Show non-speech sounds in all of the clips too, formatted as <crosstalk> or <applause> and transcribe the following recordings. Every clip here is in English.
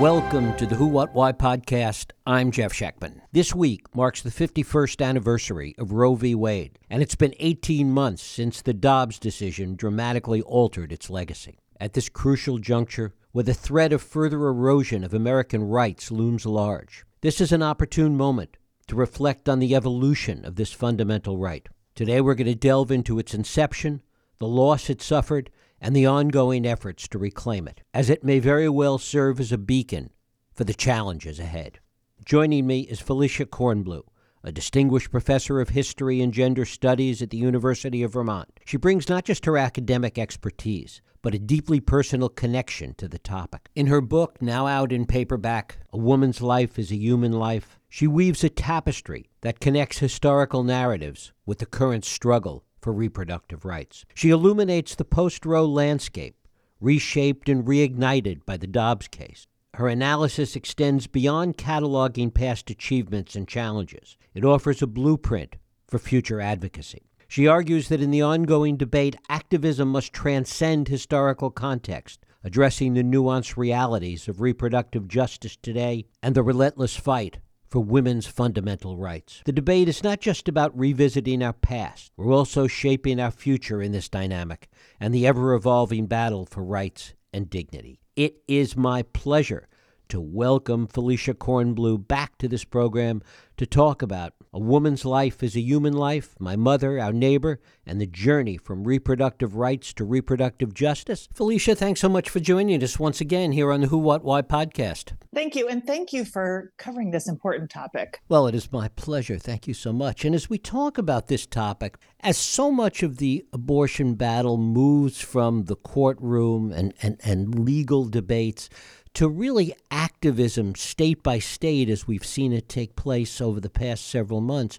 Welcome to the Who, What, Why podcast. I'm Jeff Schechtman. This week marks the 51st anniversary of Roe v. Wade, and it's been 18 months since the Dobbs decision dramatically altered its legacy. At this crucial juncture, where the threat of further erosion of American rights looms large, this is an opportune moment to reflect on the evolution of this fundamental right. Today, we're going to delve into its inception, the loss it suffered, and the ongoing efforts to reclaim it, as it may very well serve as a beacon for the challenges ahead. Joining me is Felicia Kornbluh, a distinguished professor of history and gender studies at the University of Vermont. She brings not just her academic expertise, but a deeply personal connection to the topic. In her book, now out in paperback, A Woman's Life is a Human Life, she weaves a tapestry that connects historical narratives with the current struggle for reproductive rights. She illuminates the post Roe landscape, reshaped and reignited by the Dobbs case. Her analysis extends beyond cataloging past achievements and challenges. It offers a blueprint for future advocacy. She argues that in the ongoing debate, activism must transcend historical context, addressing the nuanced realities of reproductive justice today and the relentless fight for women's fundamental rights. The debate is not just about revisiting our past, we're also shaping our future in this dynamic and the ever evolving battle for rights and dignity. It is my pleasure to welcome Felicia Kornbluh back to this program to talk about a woman's life is a human life, my mother, our neighbor, and the journey from reproductive rights to reproductive justice. Felicia, thanks so much for joining us once again here on the Who, What, Why podcast. Thank you. And thank you for covering this important topic. Well, it is my pleasure. Thank you so much. And as we talk about this topic, as so much of the abortion battle moves from the courtroom and, and, and legal debates to really activism state by state as we've seen it take place over the past several months.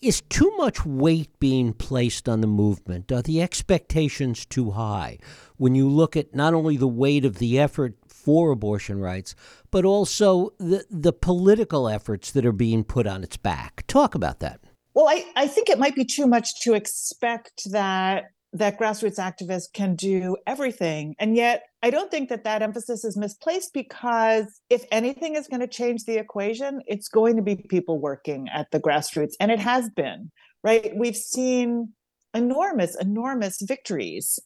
Is too much weight being placed on the movement? Are the expectations too high? When you look at not only the weight of the effort for abortion rights, but also the, the political efforts that are being put on its back. Talk about that. Well, I, I think it might be too much to expect that that grassroots activists can do everything. And yet, I don't think that that emphasis is misplaced because if anything is going to change the equation, it's going to be people working at the grassroots. And it has been, right? We've seen enormous, enormous victories.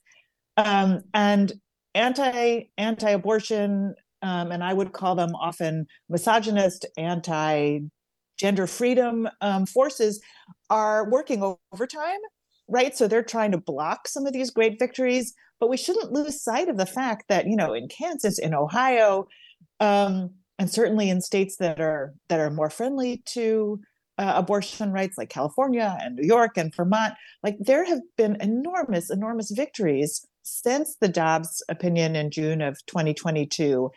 Um, and anti anti abortion, um, and I would call them often misogynist, anti gender freedom um, forces are working overtime right? So they're trying to block some of these great victories, but we shouldn't lose sight of the fact that you know in Kansas, in Ohio, um, and certainly in states that are that are more friendly to uh, abortion rights, like California and New York and Vermont, like there have been enormous, enormous victories since the Dobbs opinion in June of 2022,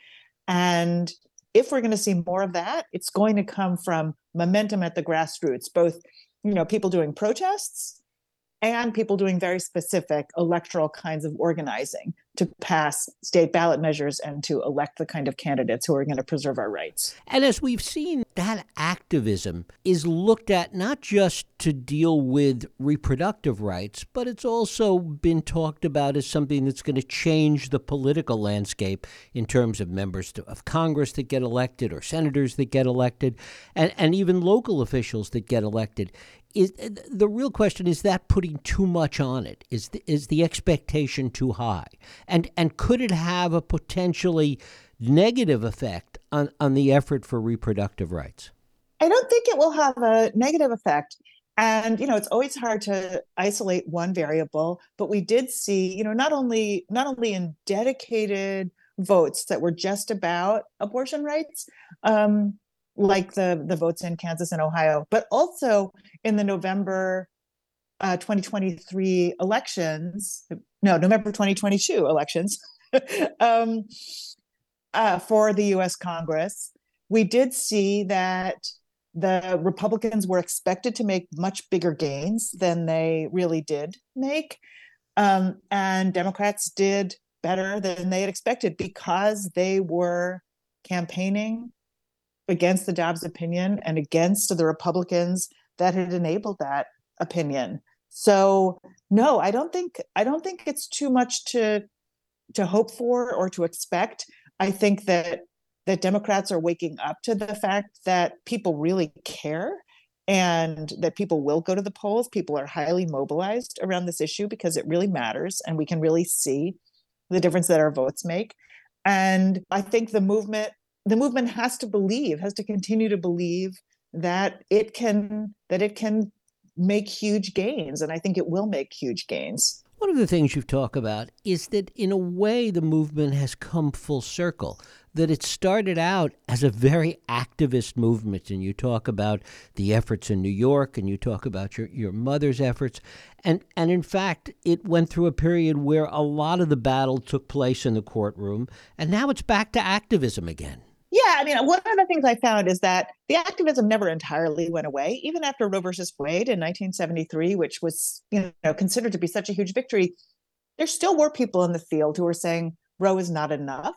and if we're going to see more of that, it's going to come from momentum at the grassroots, both you know people doing protests and people doing very specific electoral kinds of organizing to pass state ballot measures and to elect the kind of candidates who are going to preserve our rights. And as we've seen, that activism is looked at not just to deal with reproductive rights, but it's also been talked about as something that's going to change the political landscape in terms of members of Congress that get elected or senators that get elected and, and even local officials that get elected is the real question is that putting too much on it? Is the, is the expectation too high? And and could it have a potentially negative effect on on the effort for reproductive rights? I don't think it will have a negative effect. And you know it's always hard to isolate one variable but we did see you know not only not only in dedicated votes that were just about abortion rights um, like the the votes in Kansas and Ohio, but also in the November uh, 2023 elections, no, November 2022 elections <laughs> um, uh, for the U.S. Congress, we did see that the Republicans were expected to make much bigger gains than they really did make, um, and Democrats did better than they had expected because they were campaigning against the Dobbs opinion and against the Republicans that had enabled that opinion. So no, I don't think I don't think it's too much to to hope for or to expect. I think that that Democrats are waking up to the fact that people really care and that people will go to the polls. People are highly mobilized around this issue because it really matters and we can really see the difference that our votes make. And I think the movement the movement has to believe, has to continue to believe that it can that it can make huge gains and I think it will make huge gains. One of the things you've talked about is that, in a way, the movement has come full circle. That it started out as a very activist movement, and you talk about the efforts in New York, and you talk about your, your mother's efforts, and and in fact, it went through a period where a lot of the battle took place in the courtroom, and now it's back to activism again. Yeah, I mean, one of the things I found is that the activism never entirely went away, even after Roe versus Wade in 1973, which was you know considered to be such a huge victory. There still were people in the field who were saying Roe is not enough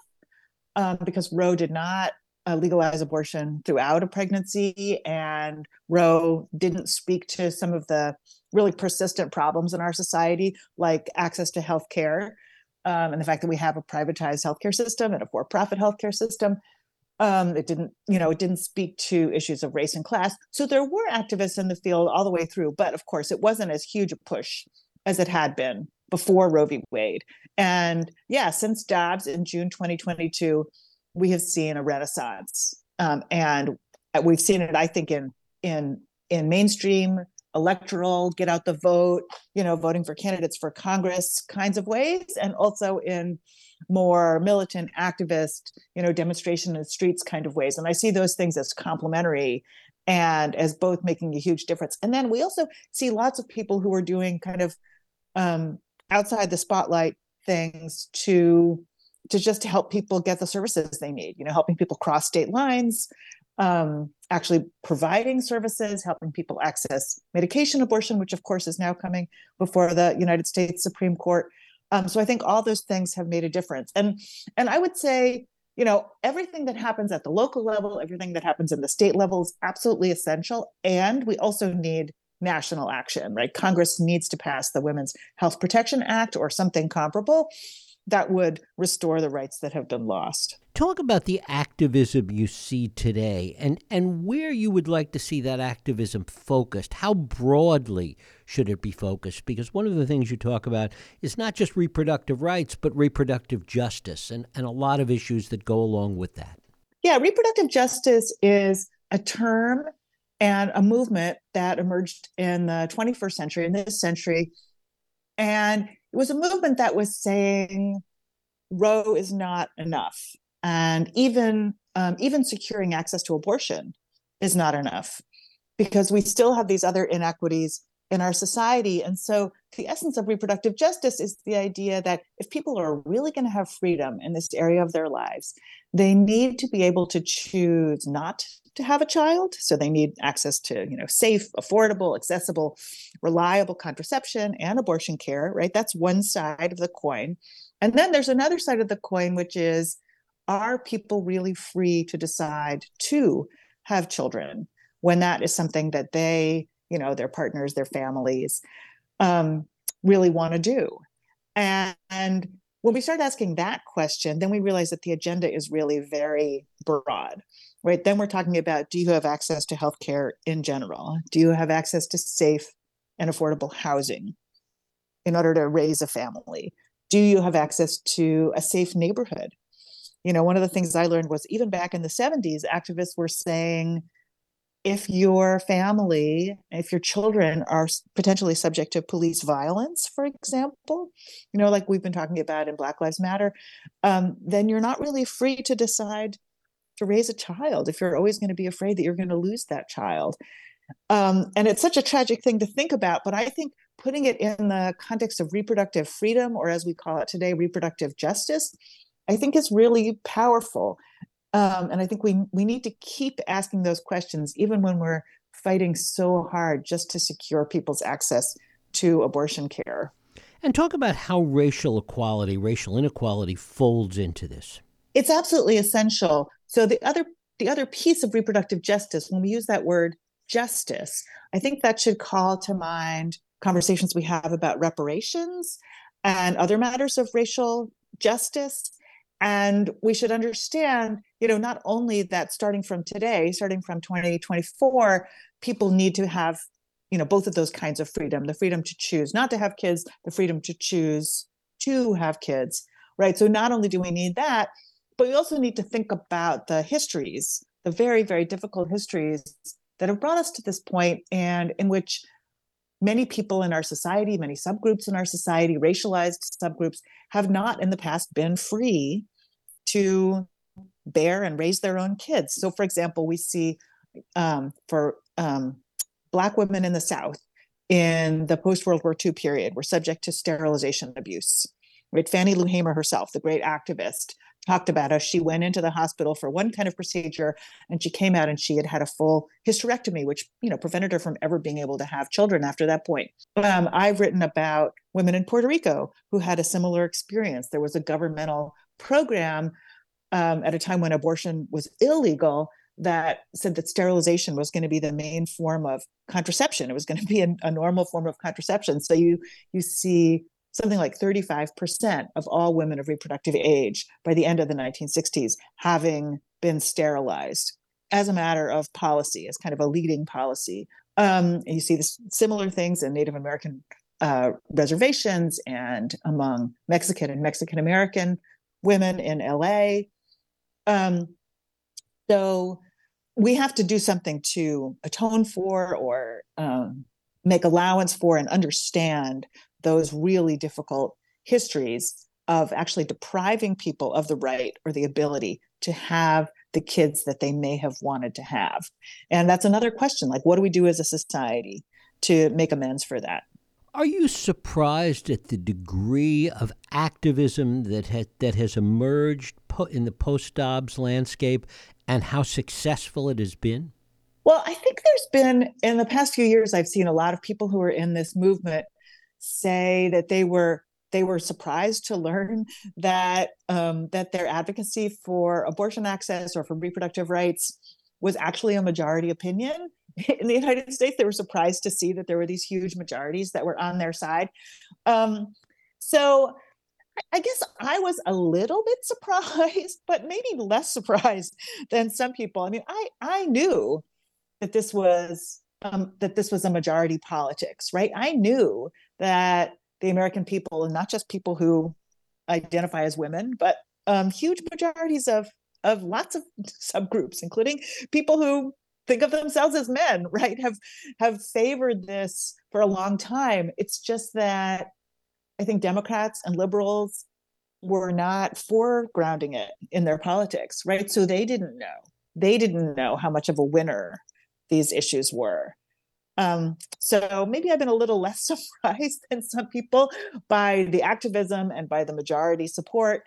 um, because Roe did not uh, legalize abortion throughout a pregnancy, and Roe didn't speak to some of the really persistent problems in our society, like access to health care. Um, and the fact that we have a privatized healthcare system and a for-profit healthcare system um, it didn't, you know, it didn't speak to issues of race and class. So there were activists in the field all the way through, but of course, it wasn't as huge a push as it had been before Roe v. Wade. And yeah, since Dobbs in June 2022, we have seen a renaissance, um, and we've seen it, I think, in in in mainstream electoral, get out the vote, you know, voting for candidates for Congress kinds of ways, and also in more militant activist you know demonstration in the streets kind of ways. And i see those things as complementary and as both making a huge difference. And then we also see lots of people who are doing kind of um, outside the spotlight things to to just help people get the services they need you know helping people cross state lines um, actually providing services helping people access medication abortion which of course is now coming before the united states supreme court um, so I think all those things have made a difference. And and I would say, you know, everything that happens at the local level, everything that happens in the state level is absolutely essential. And we also need national action, right? Congress needs to pass the Women's Health Protection Act or something comparable that would restore the rights that have been lost. Talk about the activism you see today and, and where you would like to see that activism focused. How broadly should it be focused? Because one of the things you talk about is not just reproductive rights, but reproductive justice and, and a lot of issues that go along with that. Yeah, reproductive justice is a term and a movement that emerged in the 21st century, in this century. And it was a movement that was saying Roe is not enough, and even um, even securing access to abortion is not enough because we still have these other inequities in our society. And so, the essence of reproductive justice is the idea that if people are really going to have freedom in this area of their lives, they need to be able to choose not to have a child so they need access to you know safe affordable accessible reliable contraception and abortion care right? That's one side of the coin. And then there's another side of the coin which is are people really free to decide to have children when that is something that they you know their partners their families um, really want to do? And, and when we start asking that question then we realize that the agenda is really very broad right? Then we're talking about do you have access to healthcare in general? Do you have access to safe and affordable housing in order to raise a family? Do you have access to a safe neighborhood? You know, one of the things I learned was even back in the 70s, activists were saying if your family, if your children are potentially subject to police violence, for example, you know, like we've been talking about in Black Lives Matter, um, then you're not really free to decide to raise a child if you're always going to be afraid that you're going to lose that child. Um, and it's such a tragic thing to think about, but I think putting it in the context of reproductive freedom, or as we call it today, reproductive justice, I think is really powerful. Um, and I think we we need to keep asking those questions, even when we're fighting so hard just to secure people's access to abortion care. And talk about how racial equality, racial inequality folds into this. It's absolutely essential so the other the other piece of reproductive justice, when we use that word justice, I think that should call to mind conversations we have about reparations and other matters of racial justice. And we should understand, you know, not only that starting from today, starting from 2024, people need to have, you know, both of those kinds of freedom the freedom to choose not to have kids, the freedom to choose to have kids, right? So not only do we need that, but we also need to think about the histories, the very, very difficult histories that have brought us to this point and in which many people in our society, many subgroups in our society, racialized subgroups, have not in the past been free to bear and raise their own kids. So, for example, we see um, for um, Black women in the South in the post World War II period were subject to sterilization abuse. Right? Fannie Lou Hamer herself, the great activist, talked about how she went into the hospital for one kind of procedure and she came out and she had had a full hysterectomy which you know prevented her from ever being able to have children after that point um, i've written about women in puerto rico who had a similar experience there was a governmental program um, at a time when abortion was illegal that said that sterilization was going to be the main form of contraception. It was going to be a, a normal form of contraception. So you you see something like 35% of all women of reproductive age by the end of the 1960s having been sterilized as a matter of policy, as kind of a leading policy. Um, you see this, similar things in Native American uh, reservations and among Mexican and Mexican American women in LA. Um, so we have to do something to atone for or um, make allowance for and understand those really difficult histories of actually depriving people of the right or the ability to have the kids that they may have wanted to have. And that's another question like, what do we do as a society to make amends for that? Are you surprised at the degree of activism that has, that has emerged in the post Dobbs landscape and how successful it has been? Well, I think there's been in the past few years I've seen a lot of people who are in this movement say that they were they were surprised to learn that um, that their advocacy for abortion access or for reproductive rights was actually a majority opinion <laughs> in the United States. They were surprised to see that there were these huge majorities that were on their side. Um, so I guess I was a little bit <laughs> surprised, but maybe less surprised than some people. I mean, I I knew that this was um, that this was a majority politics, right? I knew that the American people, and not just people who identify as women, but um, huge majorities of of lots of <laughs> subgroups, including people who think of themselves as men, <laughs> right, have have favored this for a long time. It's just that I think Democrats and liberals were not foregrounding it in their politics, right? So they didn't know. They didn't know how much of a winner these issues were. Um, so maybe I've been a little <laughs> less surprised than some people by the activism and by the majority support.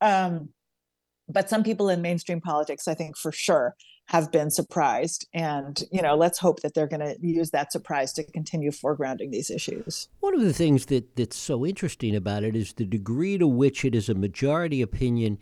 Um, but some people in mainstream politics, I think for sure, have been surprised. And, you know, let's hope that they're going to use that surprise to continue foregrounding these issues. One of the things that, that's so interesting about it is the degree to which it is a majority opinion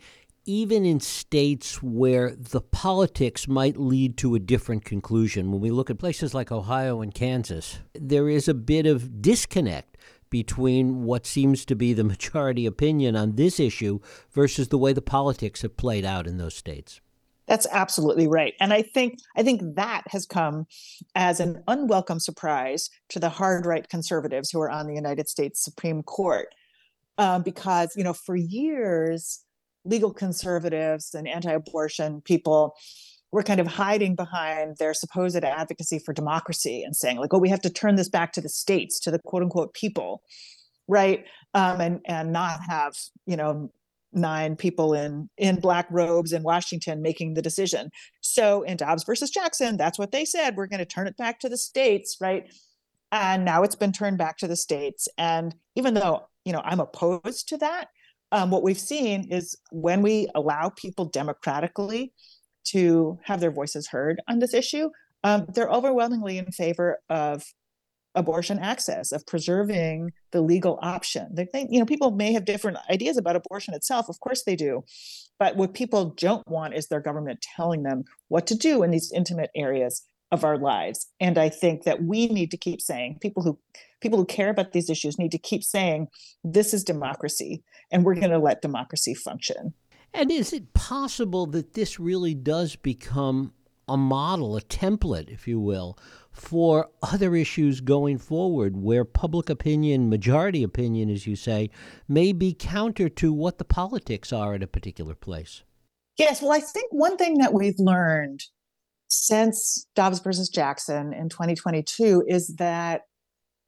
even in states where the politics might lead to a different conclusion. When we look at places like Ohio and Kansas, there is a bit of disconnect between what seems to be the majority opinion on this issue versus the way the politics have played out in those states. That's absolutely right. And I think I think that has come as an unwelcome surprise to the hard right conservatives who are on the United States Supreme Court. Um, because, you know, for years, legal conservatives and anti-abortion people were kind of hiding behind their supposed advocacy for democracy and saying like oh we have to turn this back to the states to the quote unquote people right? Um, and and not have you know nine people in in black robes in washington making the decision. So in dobbs versus jackson that's what they said we're going to turn it back to the states right? And now it's been turned back to the states. And even though you know i'm opposed to that um, what we've seen is when we allow people democratically to have their voices heard on this issue, um, they're overwhelmingly in favor of abortion access, of preserving the legal option. They, they, you know, people may have different ideas about abortion itself. Of course they do. But what people don't want is their government telling them what to do in these intimate areas of our lives. And I think that we need to keep saying people who people who care about these issues need to keep saying this is democracy and we're going to let democracy function. And is it possible that this really does become a model, a template, if you will, for other issues going forward where public opinion, majority opinion, as you say, may be counter to what the politics are at a particular place? Yes. Well, I think one thing that we've learned since Dobbs versus Jackson in 2022 is that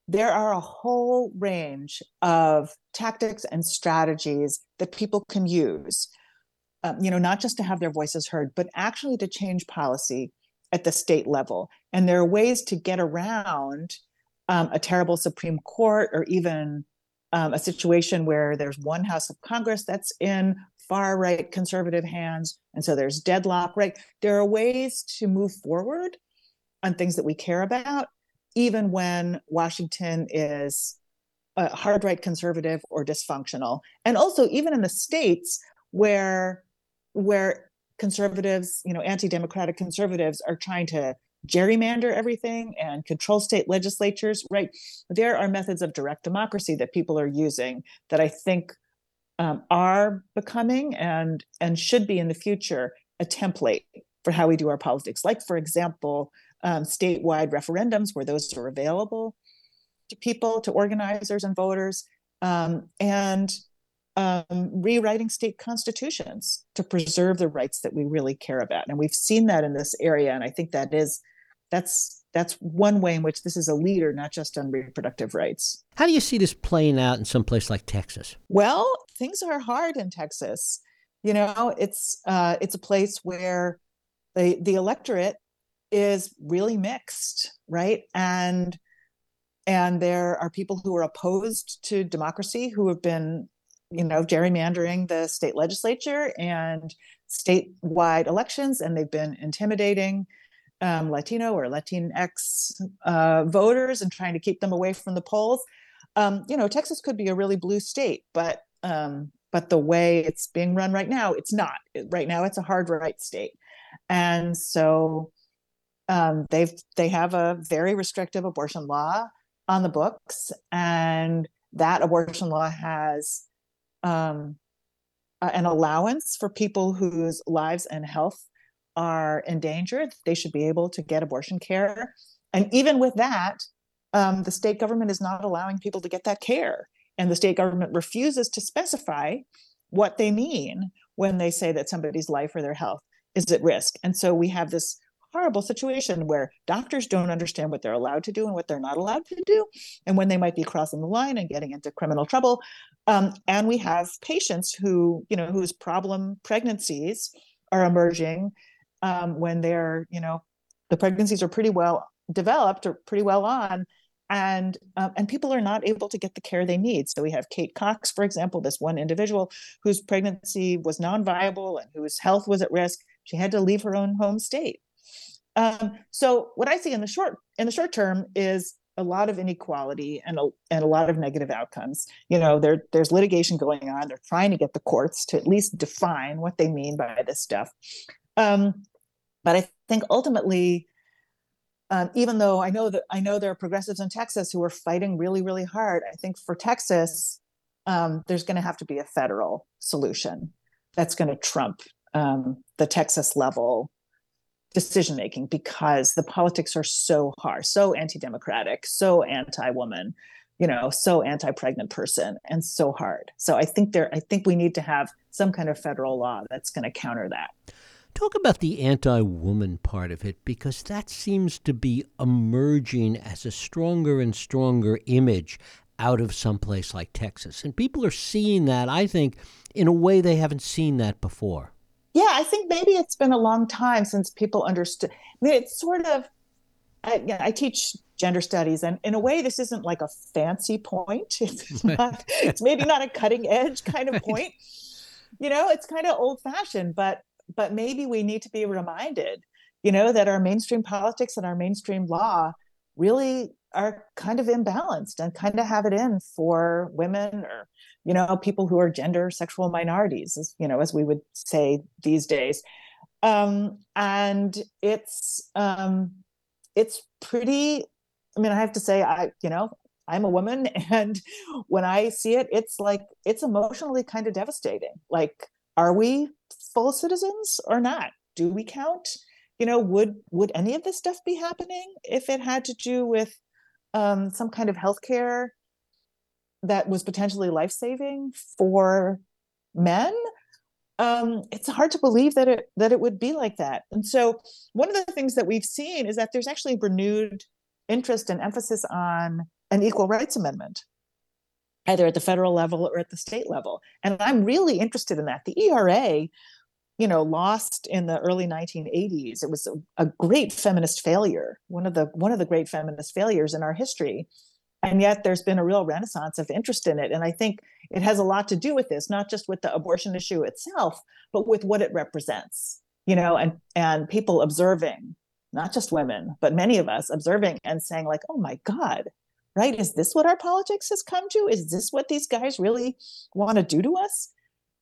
there are a whole range of tactics and strategies that people can use um, you know not just to have their voices heard but actually to change policy at the state level. And there are ways to get around um, a terrible supreme court or even um, a situation where there's one house of congress that's in far right conservative hands and so there's deadlock right there are ways to move forward on things that we care about even when Washington is a hard right conservative or dysfunctional. And also even in the states where where conservatives, you know, anti-democratic conservatives are trying to gerrymander everything and control state legislatures, right? There are methods of direct democracy that people are using that I think um, are becoming and and should be in the future a template for how we do our politics. Like, for example, um, statewide referendums where those are available to people, to organizers and voters, um, and um, rewriting state constitutions to preserve the rights that we really care about. And we've seen that in this area, and I think that is that's that's one way in which this is a leader, not just on reproductive rights. How do you see this playing out in some place like Texas? Well, things are hard in Texas. You know, it's uh, it's a place where the the electorate is really mixed, right? And and there are people who are opposed to democracy who have been, you know, gerrymandering the state legislature and statewide elections, and they've been intimidating um, Latino or Latinx uh, voters and trying to keep them away from the polls. Um, you know, Texas could be a really blue state, but um, but the way it's being run right now, it's not. Right now, it's a hard right state, and so um, they've they have a very restrictive abortion law on the books, and that abortion law has um, an allowance for people whose lives and health are endangered. They should be able to get abortion care, and even with that, um, the state government is not allowing people to get that care, and the state government refuses to specify what they mean when they say that somebody's life or their health is at risk. And so we have this horrible situation where doctors don't understand what they're allowed to do and what they're not allowed to do, and when they might be crossing the line and getting into criminal trouble. Um, and we have patients who, you know, whose problem pregnancies are emerging um, when they're, you know, the pregnancies are pretty well developed or pretty well on, and um, and people are not able to get the care they need. So we have Kate Cox, for example, this one individual whose pregnancy was non-viable and whose health was at risk. She had to leave her own home state um, so what I see in the short in the short term is a lot of inequality and a, and a lot of negative outcomes. You know, there there's litigation going on. They're trying to get the courts to at least define what they mean by this stuff. Um, but I think ultimately, um, even though I know that I know there are progressives in Texas who are fighting really really hard, I think for Texas, um, there's going to have to be a federal solution that's going to trump um, the Texas level decision making because the politics are so hard, so anti-democratic, so anti-woman, you know, so anti-pregnant person, and so hard. So I think there, I think we need to have some kind of federal law that's going to counter that. Talk about the anti woman part of it because that seems to be emerging as a stronger and stronger image out of some place like Texas. And people are seeing that, I think, in a way they haven't seen that before yeah, I think maybe it's been a long time since people understood. I mean, it's sort of, I, I teach gender studies, and in a way, this isn't like a fancy point. <laughs> It's, not, it's maybe not a cutting edge kind of point. <laughs> You know, it's kind of old fashioned, but but maybe we need to be reminded, you know, that our mainstream politics and our mainstream law really are kind of imbalanced and kind of have it in for women or you know people who are gender sexual minorities as you know as we would say these days. Um and it's um it's pretty i mean i have to say i you know i'm a woman <laughs> and when i see it it's like it's emotionally kind of devastating. Like are we full citizens or not? Do we count? You know, would would any of this stuff be happening if it had to do with um, some kind of healthcare that was potentially life saving for men? Um, it's hard to believe that it that it would be like that. And so, one of the things that we've seen is that there's actually renewed interest and emphasis on an equal rights amendment either at the federal level or at the state level. And I'm really interested in that. The ERA, you know, lost in the early 1980s. It was a, a, great feminist failure, one of the one of the great feminist failures in our history. And yet there's been a real renaissance of interest in it. And I think it has a lot to do with this, not just with the abortion issue itself, but with what it represents, you know, and and people observing, not just women, but many of us observing and saying, like, oh my God, right? Is this what our politics has come to? Is this what these guys really want to do to us?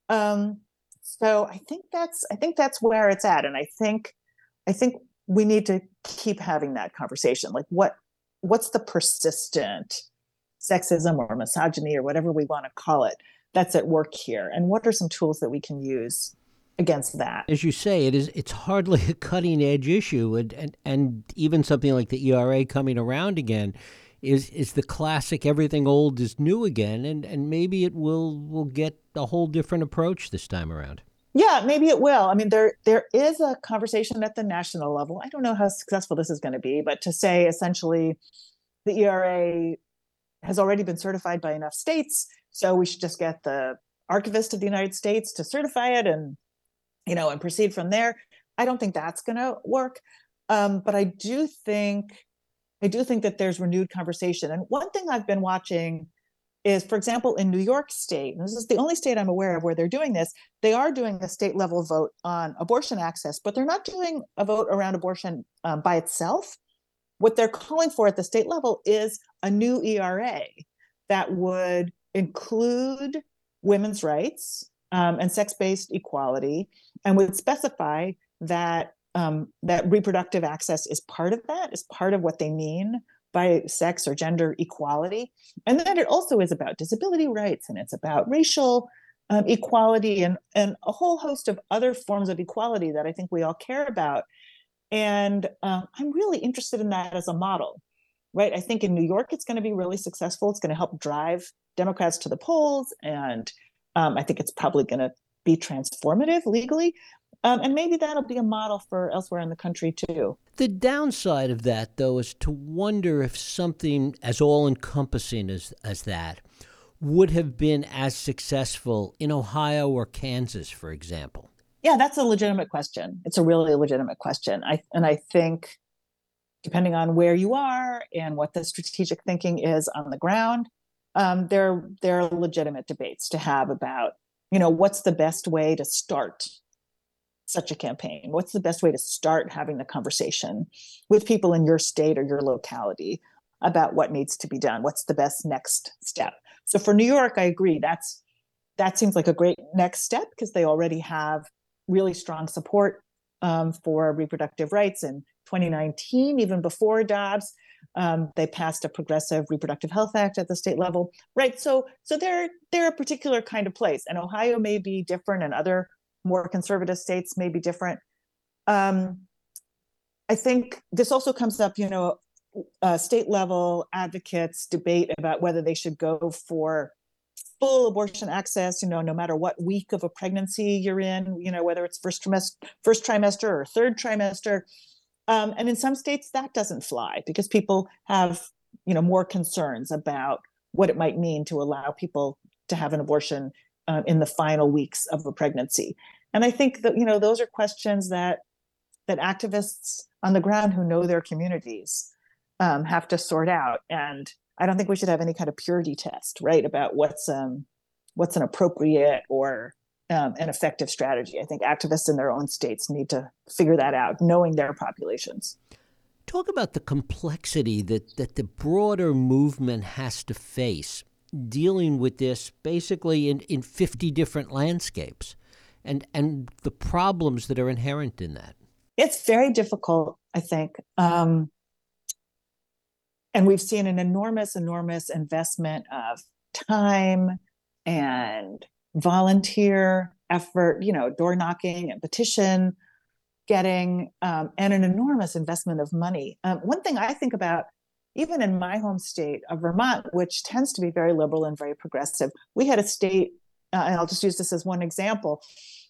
Um, so I think that's I think that's where it's at, and I think I think we need to keep having that conversation. Like, what what's the persistent sexism or misogyny or whatever we want to call it that's at work here, and what are some tools that we can use against that. As you say, it is it's hardly a cutting edge issue and, and and even something like the ERA coming around again is is the classic everything old is new again and and maybe it will will get a whole different approach this time around. Yeah maybe it will. I mean there there is a conversation at the national level. I don't know how successful this is going to be but to say essentially the era has already been certified by enough states so we should just get the archivist of the united states to certify it and you know and proceed from there i don't think that's going to work. Um, but i do think I do think that there's renewed conversation. And one thing I've been watching is, for example, in New York State, and this is the only state I'm aware of where they're doing this, they are doing a state level vote on abortion access, but they're not doing a vote around abortion um, by itself. What they're calling for at the state level is a new ERA that would include women's rights um, and sex based equality and would specify that um, that reproductive access is part of that, is part of what they mean by sex or gender equality. And then it also is about disability rights and it's about racial um, equality and, and a whole host of other forms of equality that I think we all care about. And um, I'm really interested in that as a model, right? I think in New York, it's going to be really successful. It's going to help drive Democrats to the polls. And um, I think it's probably going to be transformative legally. Um, and maybe that'll be a model for elsewhere in the country too. The downside of that, though, is to wonder if something as all encompassing as, as that would have been as successful in Ohio or Kansas, for example. Yeah, that's a legitimate question. It's a really legitimate question. I and I think depending on where you are and what the strategic thinking is on the ground, um, there there are legitimate debates to have about you know what's the best way to start such a campaign? What's the best way to start having the conversation with people in your state or your locality about what needs to be done? What's the best next step? So for New York, I agree. That's that seems like a great next step because they already have really strong support um, for reproductive rights. In 2019, even before Dobbs, um, they passed a progressive reproductive health act at the state level, right? So, so they're they're a particular kind of place, and Ohio may be different, and other more conservative states may be different. Um, I think this also comes up, you know, uh, state level advocates debate about whether they should go for full abortion access, you know, no matter what week of a pregnancy you're in, you know, whether it's first trimester, first trimester or third trimester. Um, and in some states that doesn't fly because people have, you know, more concerns about what it might mean to allow people to have an abortion uh, in the final weeks of a pregnancy and i think that you know those are questions that that activists on the ground who know their communities um, have to sort out. And i don't think we should have any kind of purity test right about what's um what's an appropriate or um, an effective strategy. I think activists in their own states need to figure that out knowing their populations. Talk about the complexity that, that the broader movement has to face dealing with this basically in, in 50 different landscapes and and the problems that are inherent in that it's very difficult i think um, and we've seen an enormous enormous investment of time and volunteer effort, you know, door knocking and petition getting, um, and an enormous investment of money. Um, one thing I think about, even in my home state of Vermont, which tends to be very liberal and very progressive, we had a state, uh, and I'll just use this as one example.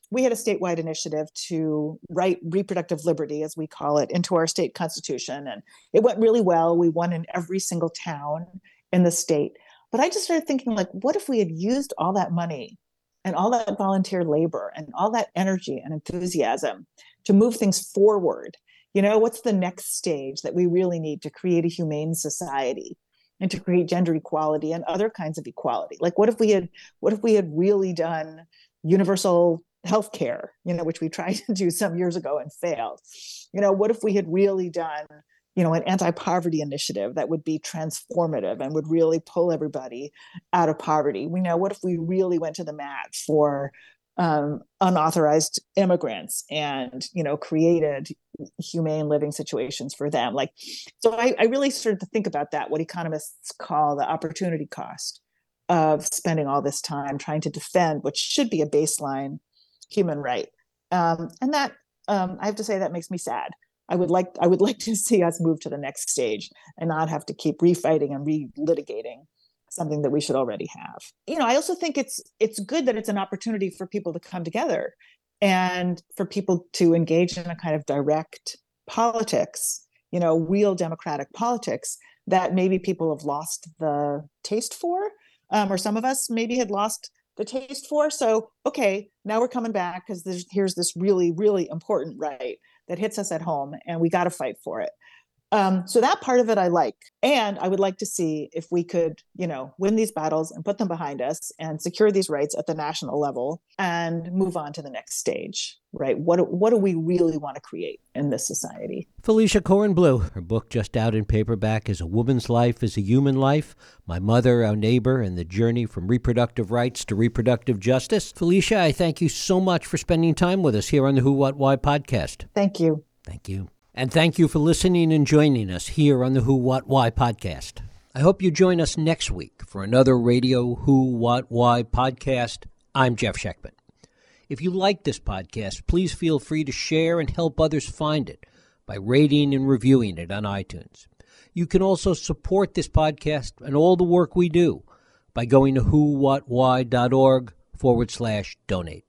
We had a statewide initiative to write reproductive liberty, as we call it, into our state constitution. And it went really well. We won in every single town in the state. But I just started thinking, like, what if we had used all that money and all that volunteer labor and all that energy and enthusiasm to move things forward? You know, what's the next stage that we really need to create a humane society and to create gender equality and other kinds of equality? Like, what if we had, what if we had really done universal health care, you know, which we <laughs> tried to do some years ago and failed? You know, what if we had really done you know, an anti-poverty initiative that would be transformative and would really pull everybody out of poverty. We know what if we really went to the mat for um, unauthorized immigrants and you know created humane living situations for them. Like so I, I really started to think about that what economists call the opportunity cost of spending all this time trying to defend what should be a baseline human right. Um, and that um, i have to say that makes me sad. I would like I would <laughs> like to see us move to the next stage and not have to keep refighting and relitigating something that we should already have. You know, I also think it's it's good that it's an opportunity for people to come together and for people to engage in a kind of direct politics, you know, real democratic politics that maybe people have lost the taste for, um, or some of us maybe had lost the taste for. So, okay, now we're coming back because here's this really, really important right that hits us at home and we got to fight for it. Um, so that part of it I like. And I would like to see if we could, you know, win these battles and put them behind us and secure these rights at the national level and move on to the next stage, right? What, what do we really want to create in this society? Felicia Kornbluh, her book just out in paperback is A Woman's Life is a Human Life My Mother, Our Neighbor, and the Journey from Reproductive Rights to Reproductive Justice. Felicia, I thank you so much for spending time with us here on the Who, What, Why podcast. Thank you. Thank you. And thank you for listening and joining us here on the Who, What, Why podcast. I hope you join us next week for another Radio Who, What, Why podcast. I'm Jeff Schechtman. If you like this podcast, please feel free to share and help others find it by rating and reviewing it on iTunes. You can also support this podcast and all the work we do by going to whowhatwhy.org forward slash donate.